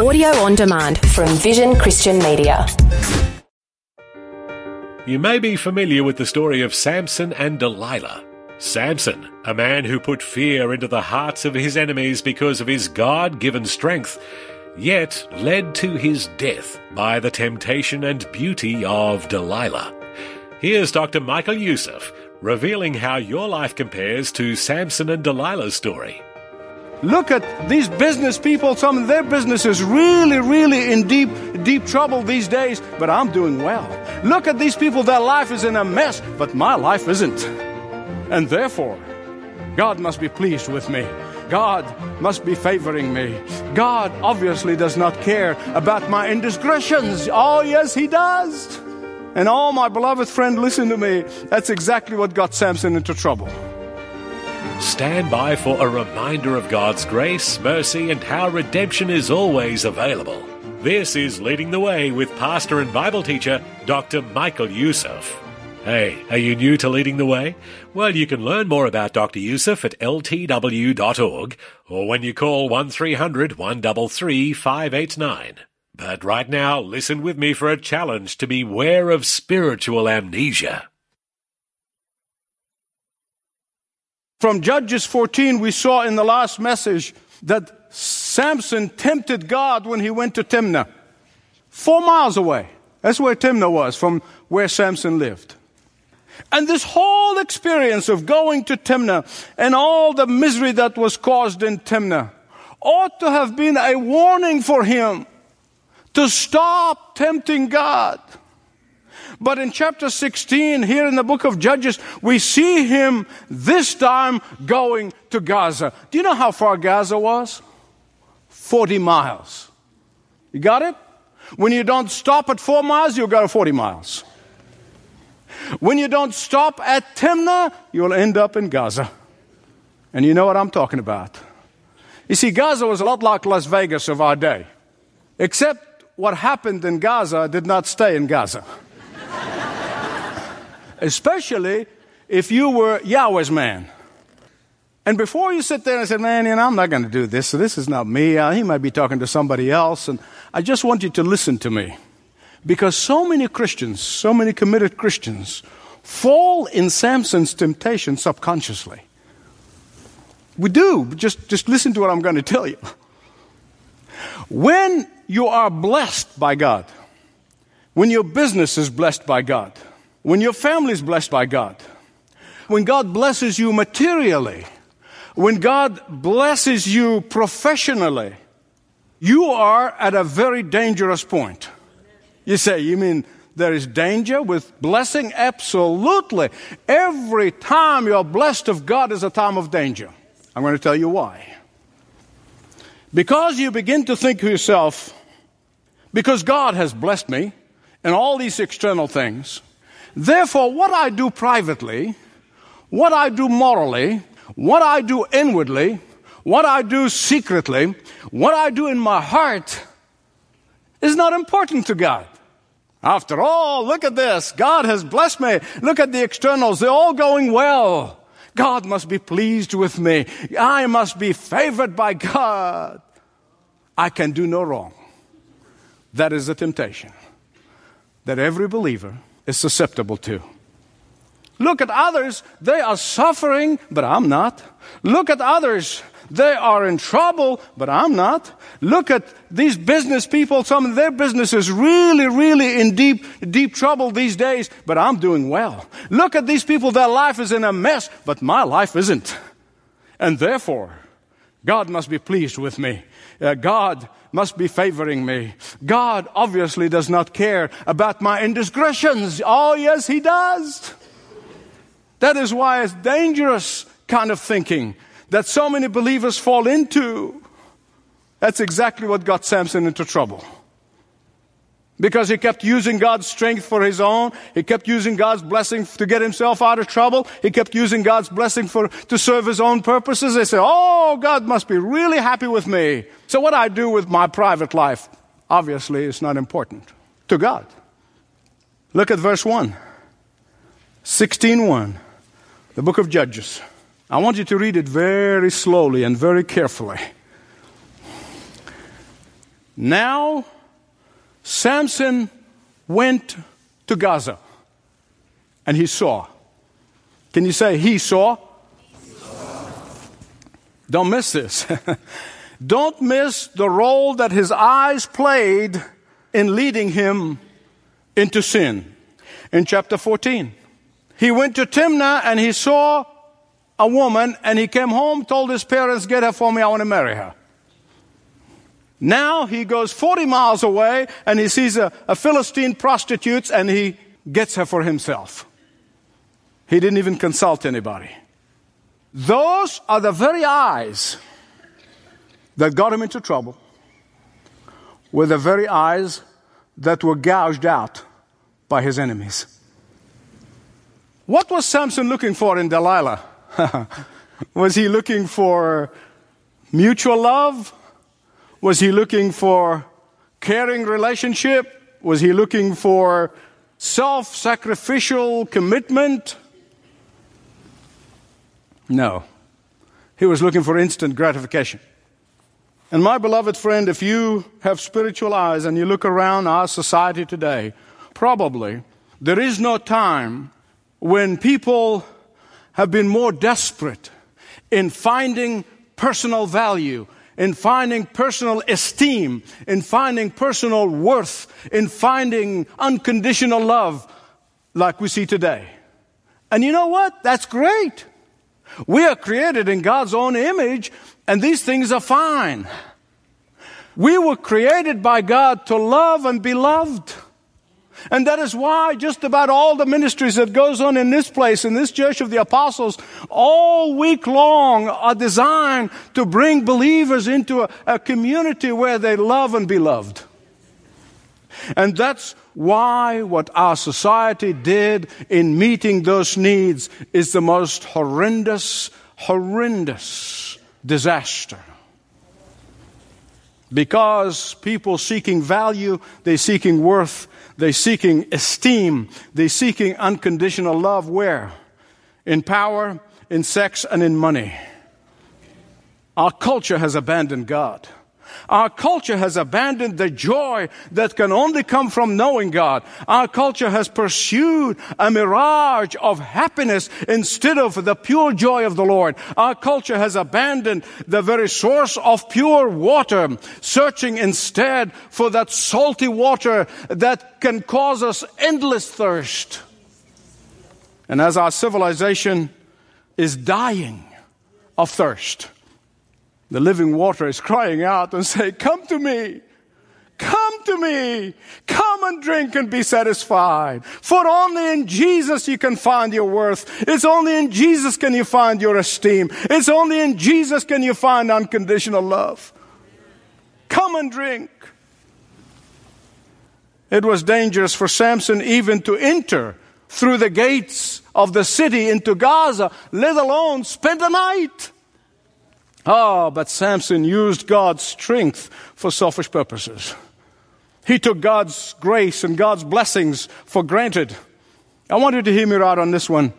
Audio on demand from Vision Christian Media. You may be familiar with the story of Samson and Delilah. Samson, a man who put fear into the hearts of his enemies because of his God given strength, yet led to his death by the temptation and beauty of Delilah. Here's Dr. Michael Youssef revealing how your life compares to Samson and Delilah's story. Look at these business people. Some of their business is really, really in deep, deep trouble these days, but I'm doing well. Look at these people. Their life is in a mess, but my life isn't. And therefore, God must be pleased with me. God must be favoring me. God obviously does not care about my indiscretions. Oh, yes, He does. And oh, my beloved friend, listen to me. That's exactly what got Samson into trouble. Stand by for a reminder of God's grace, mercy, and how redemption is always available. This is Leading the Way with pastor and Bible teacher Dr. Michael Youssef. Hey, are you new to Leading the Way? Well, you can learn more about Dr. Youssef at ltw.org or when you call 1300 133 589. But right now, listen with me for a challenge to beware of spiritual amnesia. From Judges 14, we saw in the last message that Samson tempted God when he went to Timnah. Four miles away. That's where Timnah was, from where Samson lived. And this whole experience of going to Timnah and all the misery that was caused in Timnah ought to have been a warning for him to stop tempting God. But in chapter 16, here in the book of Judges, we see him this time going to Gaza. Do you know how far Gaza was? 40 miles. You got it? When you don't stop at four miles, you'll go to 40 miles. When you don't stop at Timnah, you'll end up in Gaza. And you know what I'm talking about. You see, Gaza was a lot like Las Vegas of our day, except what happened in Gaza did not stay in Gaza especially if you were Yahweh's man. And before you sit there and say, man, you know, I'm not going to do this, so this is not me. Uh, he might be talking to somebody else. And I just want you to listen to me. Because so many Christians, so many committed Christians, fall in Samson's temptation subconsciously. We do. Just, just listen to what I'm going to tell you. When you are blessed by God, when your business is blessed by God, when your family is blessed by God, when God blesses you materially, when God blesses you professionally, you are at a very dangerous point. You say, you mean there is danger with blessing? Absolutely. Every time you're blessed of God is a time of danger. I'm going to tell you why. Because you begin to think to yourself, because God has blessed me and all these external things, Therefore, what I do privately, what I do morally, what I do inwardly, what I do secretly, what I do in my heart is not important to God. After all, look at this. God has blessed me. Look at the externals. They're all going well. God must be pleased with me. I must be favored by God. I can do no wrong. That is the temptation that every believer is susceptible to. Look at others, they are suffering, but I'm not. Look at others, they are in trouble, but I'm not. Look at these business people, some of their business is really, really in deep, deep trouble these days, but I'm doing well. Look at these people, their life is in a mess, but my life isn't. And therefore, God must be pleased with me. Uh, God must be favoring me. God obviously does not care about my indiscretions. Oh, yes, He does. That is why it's dangerous kind of thinking that so many believers fall into. That's exactly what got Samson into trouble because he kept using God's strength for his own. He kept using God's blessing to get himself out of trouble. He kept using God's blessing for, to serve his own purposes. They say, Oh, God must be really happy with me. So what I do with my private life, obviously, is not important to God. Look at verse 1. 16.1, the book of Judges. I want you to read it very slowly and very carefully. Now, Samson went to Gaza and he saw. Can you say he saw? He saw. Don't miss this. Don't miss the role that his eyes played in leading him into sin. In chapter 14, he went to Timnah and he saw a woman and he came home, told his parents, Get her for me, I want to marry her. Now he goes 40 miles away and he sees a, a Philistine prostitute and he gets her for himself. He didn't even consult anybody. Those are the very eyes that got him into trouble, were the very eyes that were gouged out by his enemies. What was Samson looking for in Delilah? was he looking for mutual love? Was he looking for caring relationship? Was he looking for self sacrificial commitment? No. He was looking for instant gratification. And my beloved friend, if you have spiritual eyes and you look around our society today, probably there is no time when people have been more desperate in finding personal value, in finding personal esteem, in finding personal worth, in finding unconditional love like we see today. And you know what? That's great. We are created in God's own image, and these things are fine. We were created by God to love and be loved. And that is why just about all the ministries that goes on in this place, in this church of the apostles, all week long are designed to bring believers into a, a community where they love and be loved. And that's why what our society did in meeting those needs is the most horrendous, horrendous disaster. Because people seeking value, they're seeking worth, they're seeking esteem, they're seeking unconditional love. Where? In power, in sex, and in money. Our culture has abandoned God. Our culture has abandoned the joy that can only come from knowing God. Our culture has pursued a mirage of happiness instead of the pure joy of the Lord. Our culture has abandoned the very source of pure water, searching instead for that salty water that can cause us endless thirst. And as our civilization is dying of thirst, the living water is crying out and saying, Come to me. Come to me. Come and drink and be satisfied. For only in Jesus you can find your worth. It's only in Jesus can you find your esteem. It's only in Jesus can you find unconditional love. Come and drink. It was dangerous for Samson even to enter through the gates of the city into Gaza, let alone spend the night. Ah, but Samson used God's strength for selfish purposes. He took God's grace and God's blessings for granted. I want you to hear me right on this one.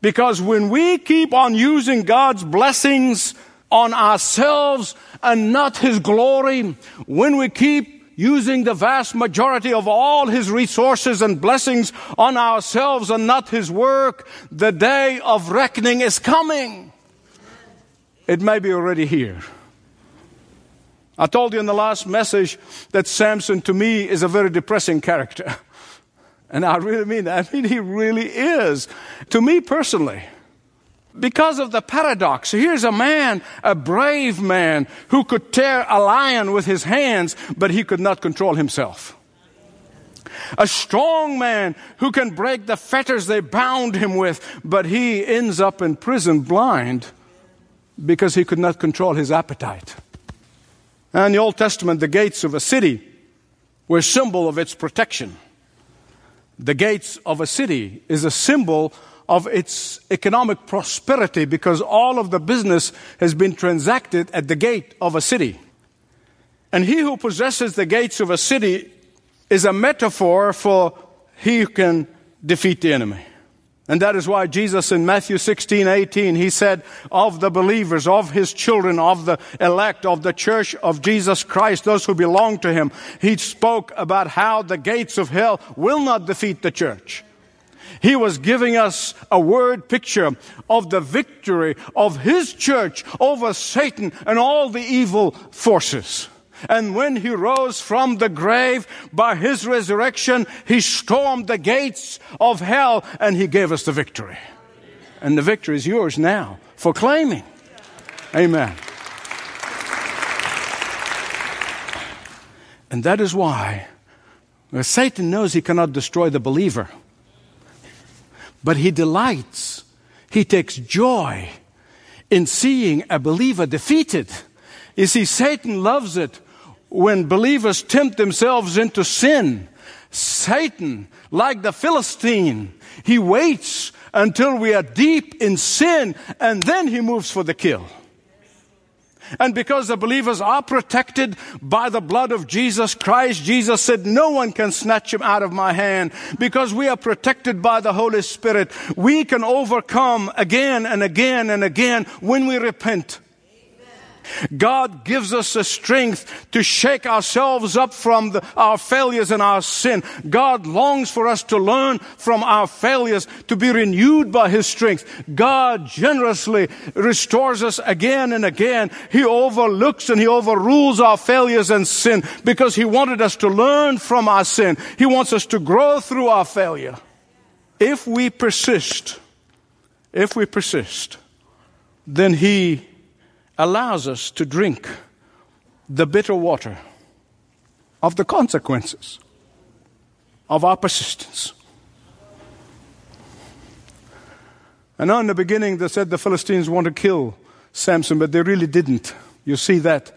Because when we keep on using God's blessings on ourselves and not His glory, when we keep using the vast majority of all His resources and blessings on ourselves and not His work, the day of reckoning is coming. It may be already here. I told you in the last message that Samson to me is a very depressing character. And I really mean that. I mean, he really is. To me personally. Because of the paradox. Here's a man, a brave man, who could tear a lion with his hands, but he could not control himself. A strong man who can break the fetters they bound him with, but he ends up in prison blind because he could not control his appetite. And in the Old Testament, the gates of a city were a symbol of its protection. The gates of a city is a symbol of its economic prosperity because all of the business has been transacted at the gate of a city. And he who possesses the gates of a city is a metaphor for he who can defeat the enemy. And that is why Jesus in Matthew 16, 18, he said of the believers, of his children, of the elect, of the church of Jesus Christ, those who belong to him, he spoke about how the gates of hell will not defeat the church. He was giving us a word picture of the victory of his church over Satan and all the evil forces. And when he rose from the grave by his resurrection, he stormed the gates of hell and he gave us the victory. And the victory is yours now for claiming. Amen. And that is why Satan knows he cannot destroy the believer, but he delights, he takes joy in seeing a believer defeated. You see, Satan loves it when believers tempt themselves into sin, Satan, like the Philistine, he waits until we are deep in sin and then he moves for the kill. And because the believers are protected by the blood of Jesus Christ, Jesus said, no one can snatch him out of my hand. Because we are protected by the Holy Spirit, we can overcome again and again and again when we repent. God gives us the strength to shake ourselves up from the, our failures and our sin. God longs for us to learn from our failures, to be renewed by His strength. God generously restores us again and again. He overlooks and He overrules our failures and sin because He wanted us to learn from our sin. He wants us to grow through our failure. If we persist, if we persist, then He allows us to drink the bitter water of the consequences of our persistence. I know in the beginning they said the Philistines want to kill Samson, but they really didn't. You see that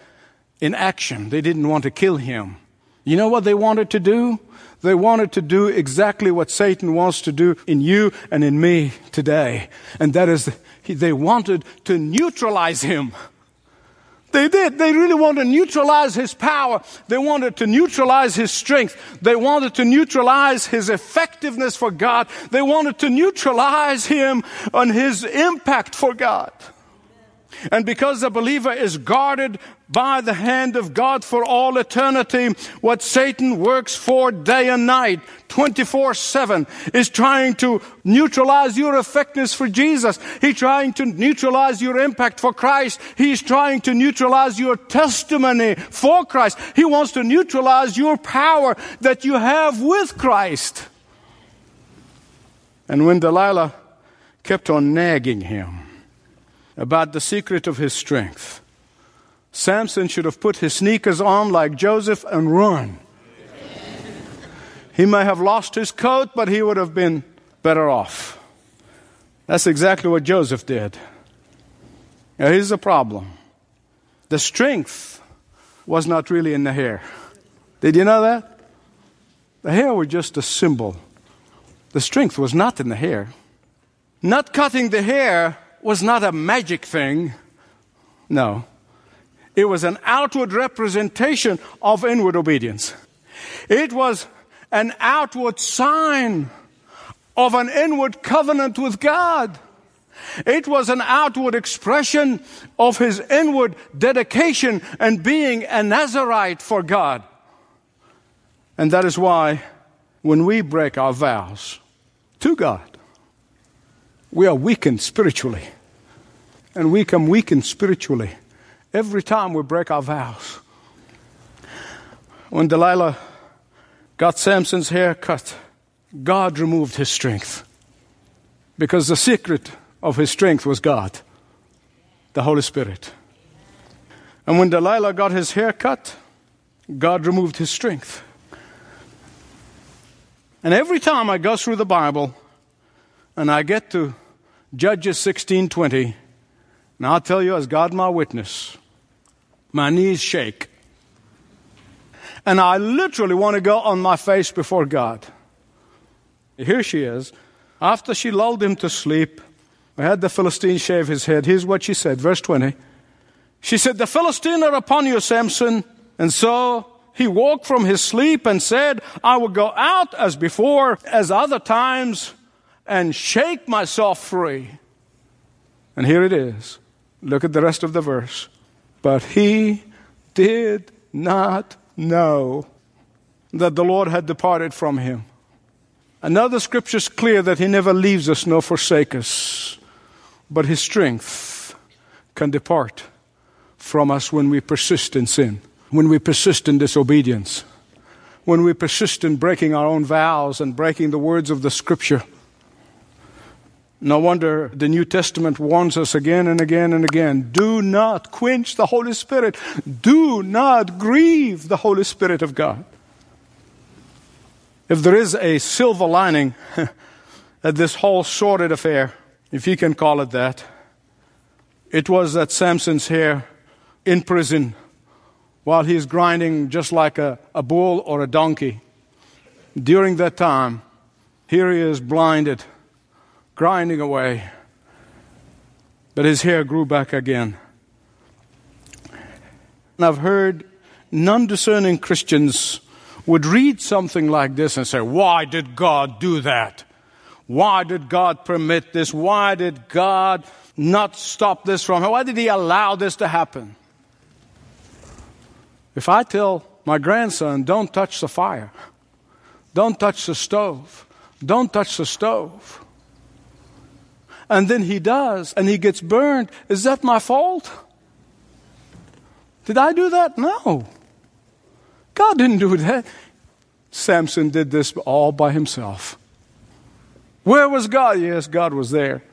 in action. They didn't want to kill him. You know what they wanted to do? They wanted to do exactly what Satan wants to do in you and in me today. And that is, they wanted to neutralize him. They did. They really wanted to neutralize his power. They wanted to neutralize his strength. They wanted to neutralize his effectiveness for God. They wanted to neutralize him on his impact for God. And because the believer is guarded by the hand of God for all eternity, what Satan works for day and night, 24-7, is trying to neutralize your effectiveness for Jesus. He's trying to neutralize your impact for Christ. He's trying to neutralize your testimony for Christ. He wants to neutralize your power that you have with Christ. And when Delilah kept on nagging him, about the secret of his strength. Samson should have put his sneakers on like Joseph and run. He may have lost his coat, but he would have been better off. That's exactly what Joseph did. Now, here's the problem the strength was not really in the hair. Did you know that? The hair was just a symbol. The strength was not in the hair. Not cutting the hair was not a magic thing. No. It was an outward representation of inward obedience. It was an outward sign of an inward covenant with God. It was an outward expression of his inward dedication and being a Nazarite for God. And that is why when we break our vows to God, we are weakened spiritually and we come weakened spiritually every time we break our vows. When Delilah got Samson's hair cut, God removed his strength because the secret of his strength was God, the Holy Spirit. And when Delilah got his hair cut, God removed his strength. And every time I go through the Bible and I get to Judges 16:20, and I'll tell you, as God my witness, my knees shake. And I literally want to go on my face before God. Here she is. After she lulled him to sleep, I had the Philistine shave his head. Here's what she said, verse 20. She said, The Philistine are upon you, Samson. And so he woke from his sleep and said, I will go out as before, as other times, and shake myself free. And here it is. Look at the rest of the verse. But he did not know that the Lord had departed from him. Another scripture is clear that he never leaves us nor forsakes us, but his strength can depart from us when we persist in sin, when we persist in disobedience, when we persist in breaking our own vows and breaking the words of the scripture. No wonder the New Testament warns us again and again and again do not quench the Holy Spirit, do not grieve the Holy Spirit of God. If there is a silver lining at this whole sordid affair, if you can call it that, it was that Samson's hair in prison while he's grinding just like a, a bull or a donkey. During that time, here he is blinded, grinding away, but his hair grew back again. And I've heard non discerning Christians would read something like this and say, Why did God do that? Why did God permit this? Why did God not stop this from him? Why did He allow this to happen? If I tell my grandson, Don't touch the fire, don't touch the stove, don't touch the stove, and then he does and he gets burned, is that my fault? Did I do that? No. God didn't do that. Samson did this all by himself. Where was God? Yes, God was there,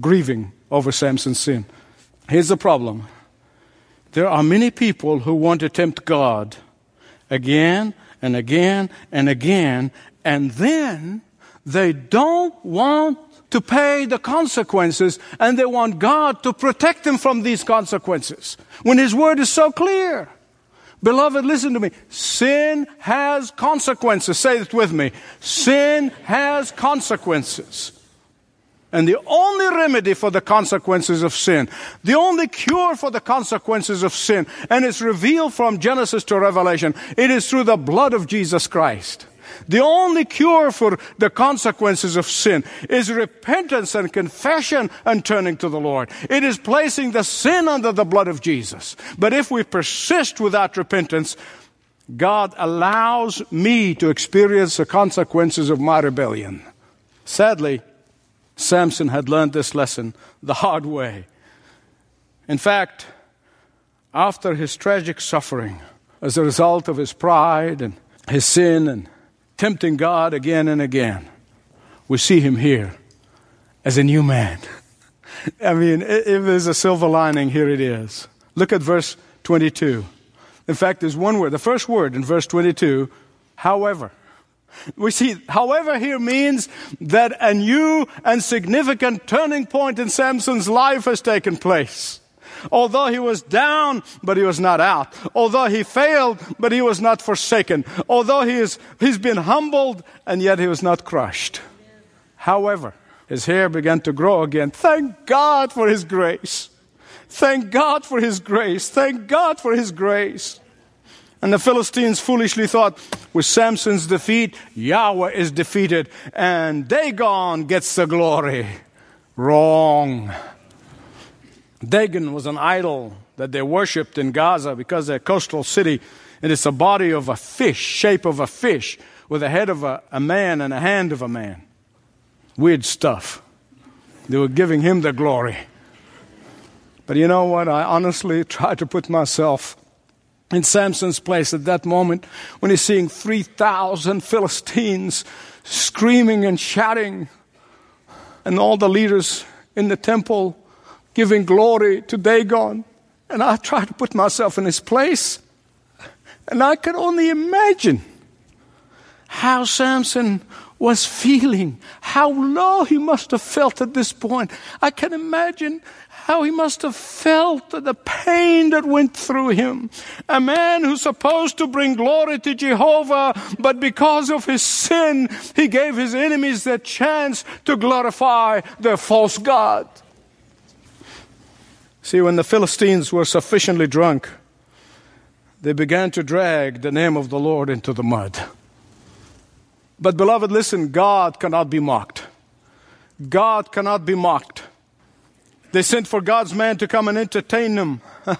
grieving over Samson's sin. Here's the problem there are many people who want to tempt God again and again and again, and then they don't want to pay the consequences, and they want God to protect them from these consequences when His Word is so clear. Beloved, listen to me. Sin has consequences. Say it with me. Sin has consequences. And the only remedy for the consequences of sin, the only cure for the consequences of sin, and it's revealed from Genesis to Revelation, it is through the blood of Jesus Christ. The only cure for the consequences of sin is repentance and confession and turning to the Lord. It is placing the sin under the blood of Jesus. But if we persist without repentance, God allows me to experience the consequences of my rebellion. Sadly, Samson had learned this lesson the hard way. In fact, after his tragic suffering, as a result of his pride and his sin and tempting God again and again, we see him here as a new man. I mean, if there's a silver lining, here it is. Look at verse 22. In fact, there's one word, the first word in verse 22, however. We see, however, here means that a new and significant turning point in Samson's life has taken place. Although he was down, but he was not out. Although he failed, but he was not forsaken. Although he is, he's been humbled, and yet he was not crushed. However, his hair began to grow again. Thank God for his grace. Thank God for his grace. Thank God for his grace. And the Philistines foolishly thought, with Samson's defeat, Yahweh is defeated and Dagon gets the glory. Wrong. Dagon was an idol that they worshipped in Gaza because they're a coastal city, and it's a body of a fish, shape of a fish, with a head of a, a man and a hand of a man. Weird stuff. They were giving him the glory. But you know what? I honestly try to put myself in Samson's place at that moment when he's seeing 3,000 Philistines screaming and shouting, and all the leaders in the temple giving glory to Dagon. And I try to put myself in his place. And I can only imagine how Samson was feeling, how low he must have felt at this point. I can imagine how he must have felt the pain that went through him. A man who's supposed to bring glory to Jehovah, but because of his sin, he gave his enemies the chance to glorify their false God. See, when the Philistines were sufficiently drunk, they began to drag the name of the Lord into the mud. But, beloved, listen God cannot be mocked. God cannot be mocked. They sent for God's man to come and entertain them.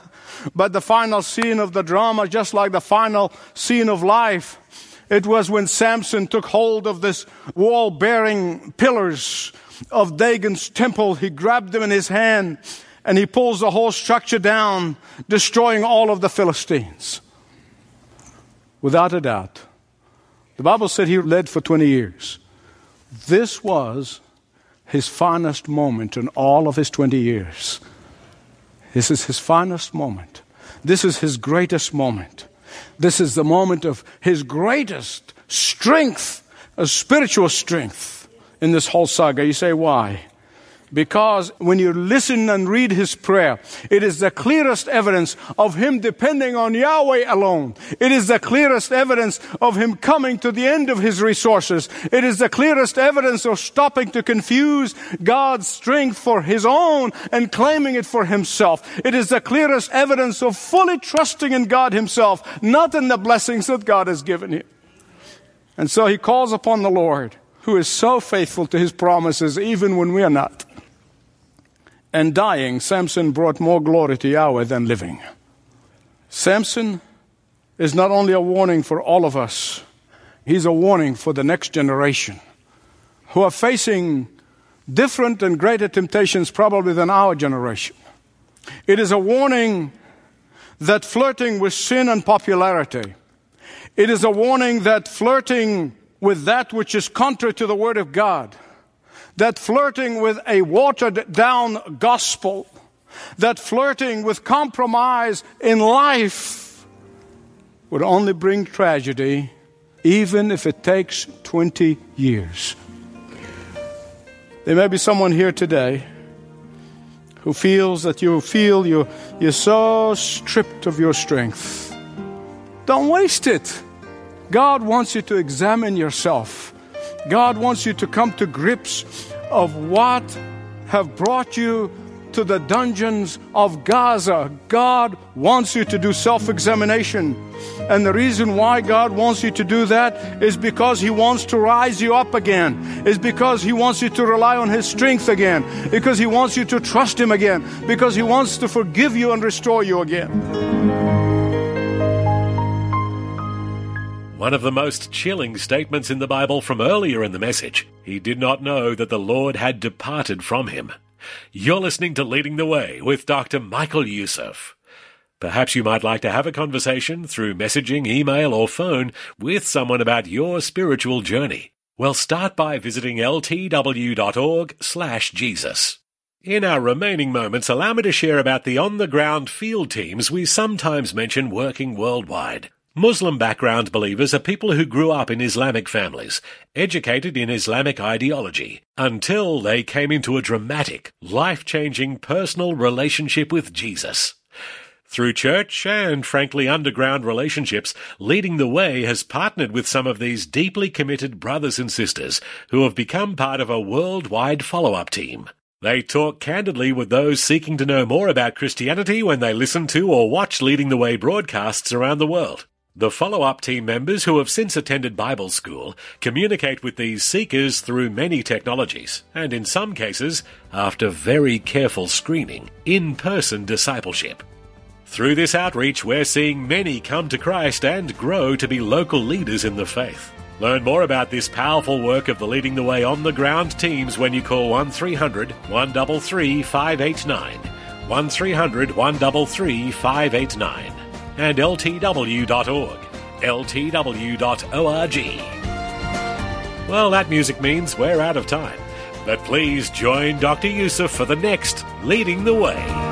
but the final scene of the drama, just like the final scene of life, it was when Samson took hold of this wall bearing pillars of Dagon's temple. He grabbed them in his hand and he pulls the whole structure down, destroying all of the Philistines. Without a doubt. The Bible said he led for 20 years. This was his finest moment in all of his 20 years. This is his finest moment. This is his greatest moment. This is the moment of his greatest strength, a spiritual strength in this whole saga. You say, why? Because when you listen and read his prayer, it is the clearest evidence of him depending on Yahweh alone. It is the clearest evidence of him coming to the end of his resources. It is the clearest evidence of stopping to confuse God's strength for his own and claiming it for himself. It is the clearest evidence of fully trusting in God himself, not in the blessings that God has given him. And so he calls upon the Lord, who is so faithful to his promises, even when we are not and dying, Samson brought more glory to Yahweh than living. Samson is not only a warning for all of us, he's a warning for the next generation who are facing different and greater temptations probably than our generation. It is a warning that flirting with sin and popularity, it is a warning that flirting with that which is contrary to the Word of God, that flirting with a watered down gospel, that flirting with compromise in life would only bring tragedy, even if it takes 20 years. There may be someone here today who feels that you feel you're, you're so stripped of your strength. Don't waste it. God wants you to examine yourself God wants you to come to grips of what have brought you to the dungeons of Gaza. God wants you to do self examination. And the reason why God wants you to do that is because He wants to rise you up again, is because He wants you to rely on His strength again, because He wants you to trust Him again, because He wants to forgive you and restore you again. One of the most chilling statements in the Bible from earlier in the message. He did not know that the Lord had departed from him. You're listening to Leading the Way with Dr. Michael Youssef. Perhaps you might like to have a conversation through messaging, email, or phone with someone about your spiritual journey. Well, start by visiting ltw.org slash Jesus. In our remaining moments, allow me to share about the on-the-ground field teams we sometimes mention working worldwide. Muslim background believers are people who grew up in Islamic families, educated in Islamic ideology, until they came into a dramatic, life-changing personal relationship with Jesus. Through church and, frankly, underground relationships, Leading the Way has partnered with some of these deeply committed brothers and sisters who have become part of a worldwide follow-up team. They talk candidly with those seeking to know more about Christianity when they listen to or watch Leading the Way broadcasts around the world. The follow-up team members who have since attended Bible school communicate with these seekers through many technologies, and in some cases, after very careful screening, in-person discipleship. Through this outreach, we're seeing many come to Christ and grow to be local leaders in the faith. Learn more about this powerful work of the Leading the Way on the ground teams when you call 1300 133 589. 1300 133 589 and ltw.org. ltw.org. Well, that music means we're out of time. But please join Dr. Youssef for the next Leading the Way.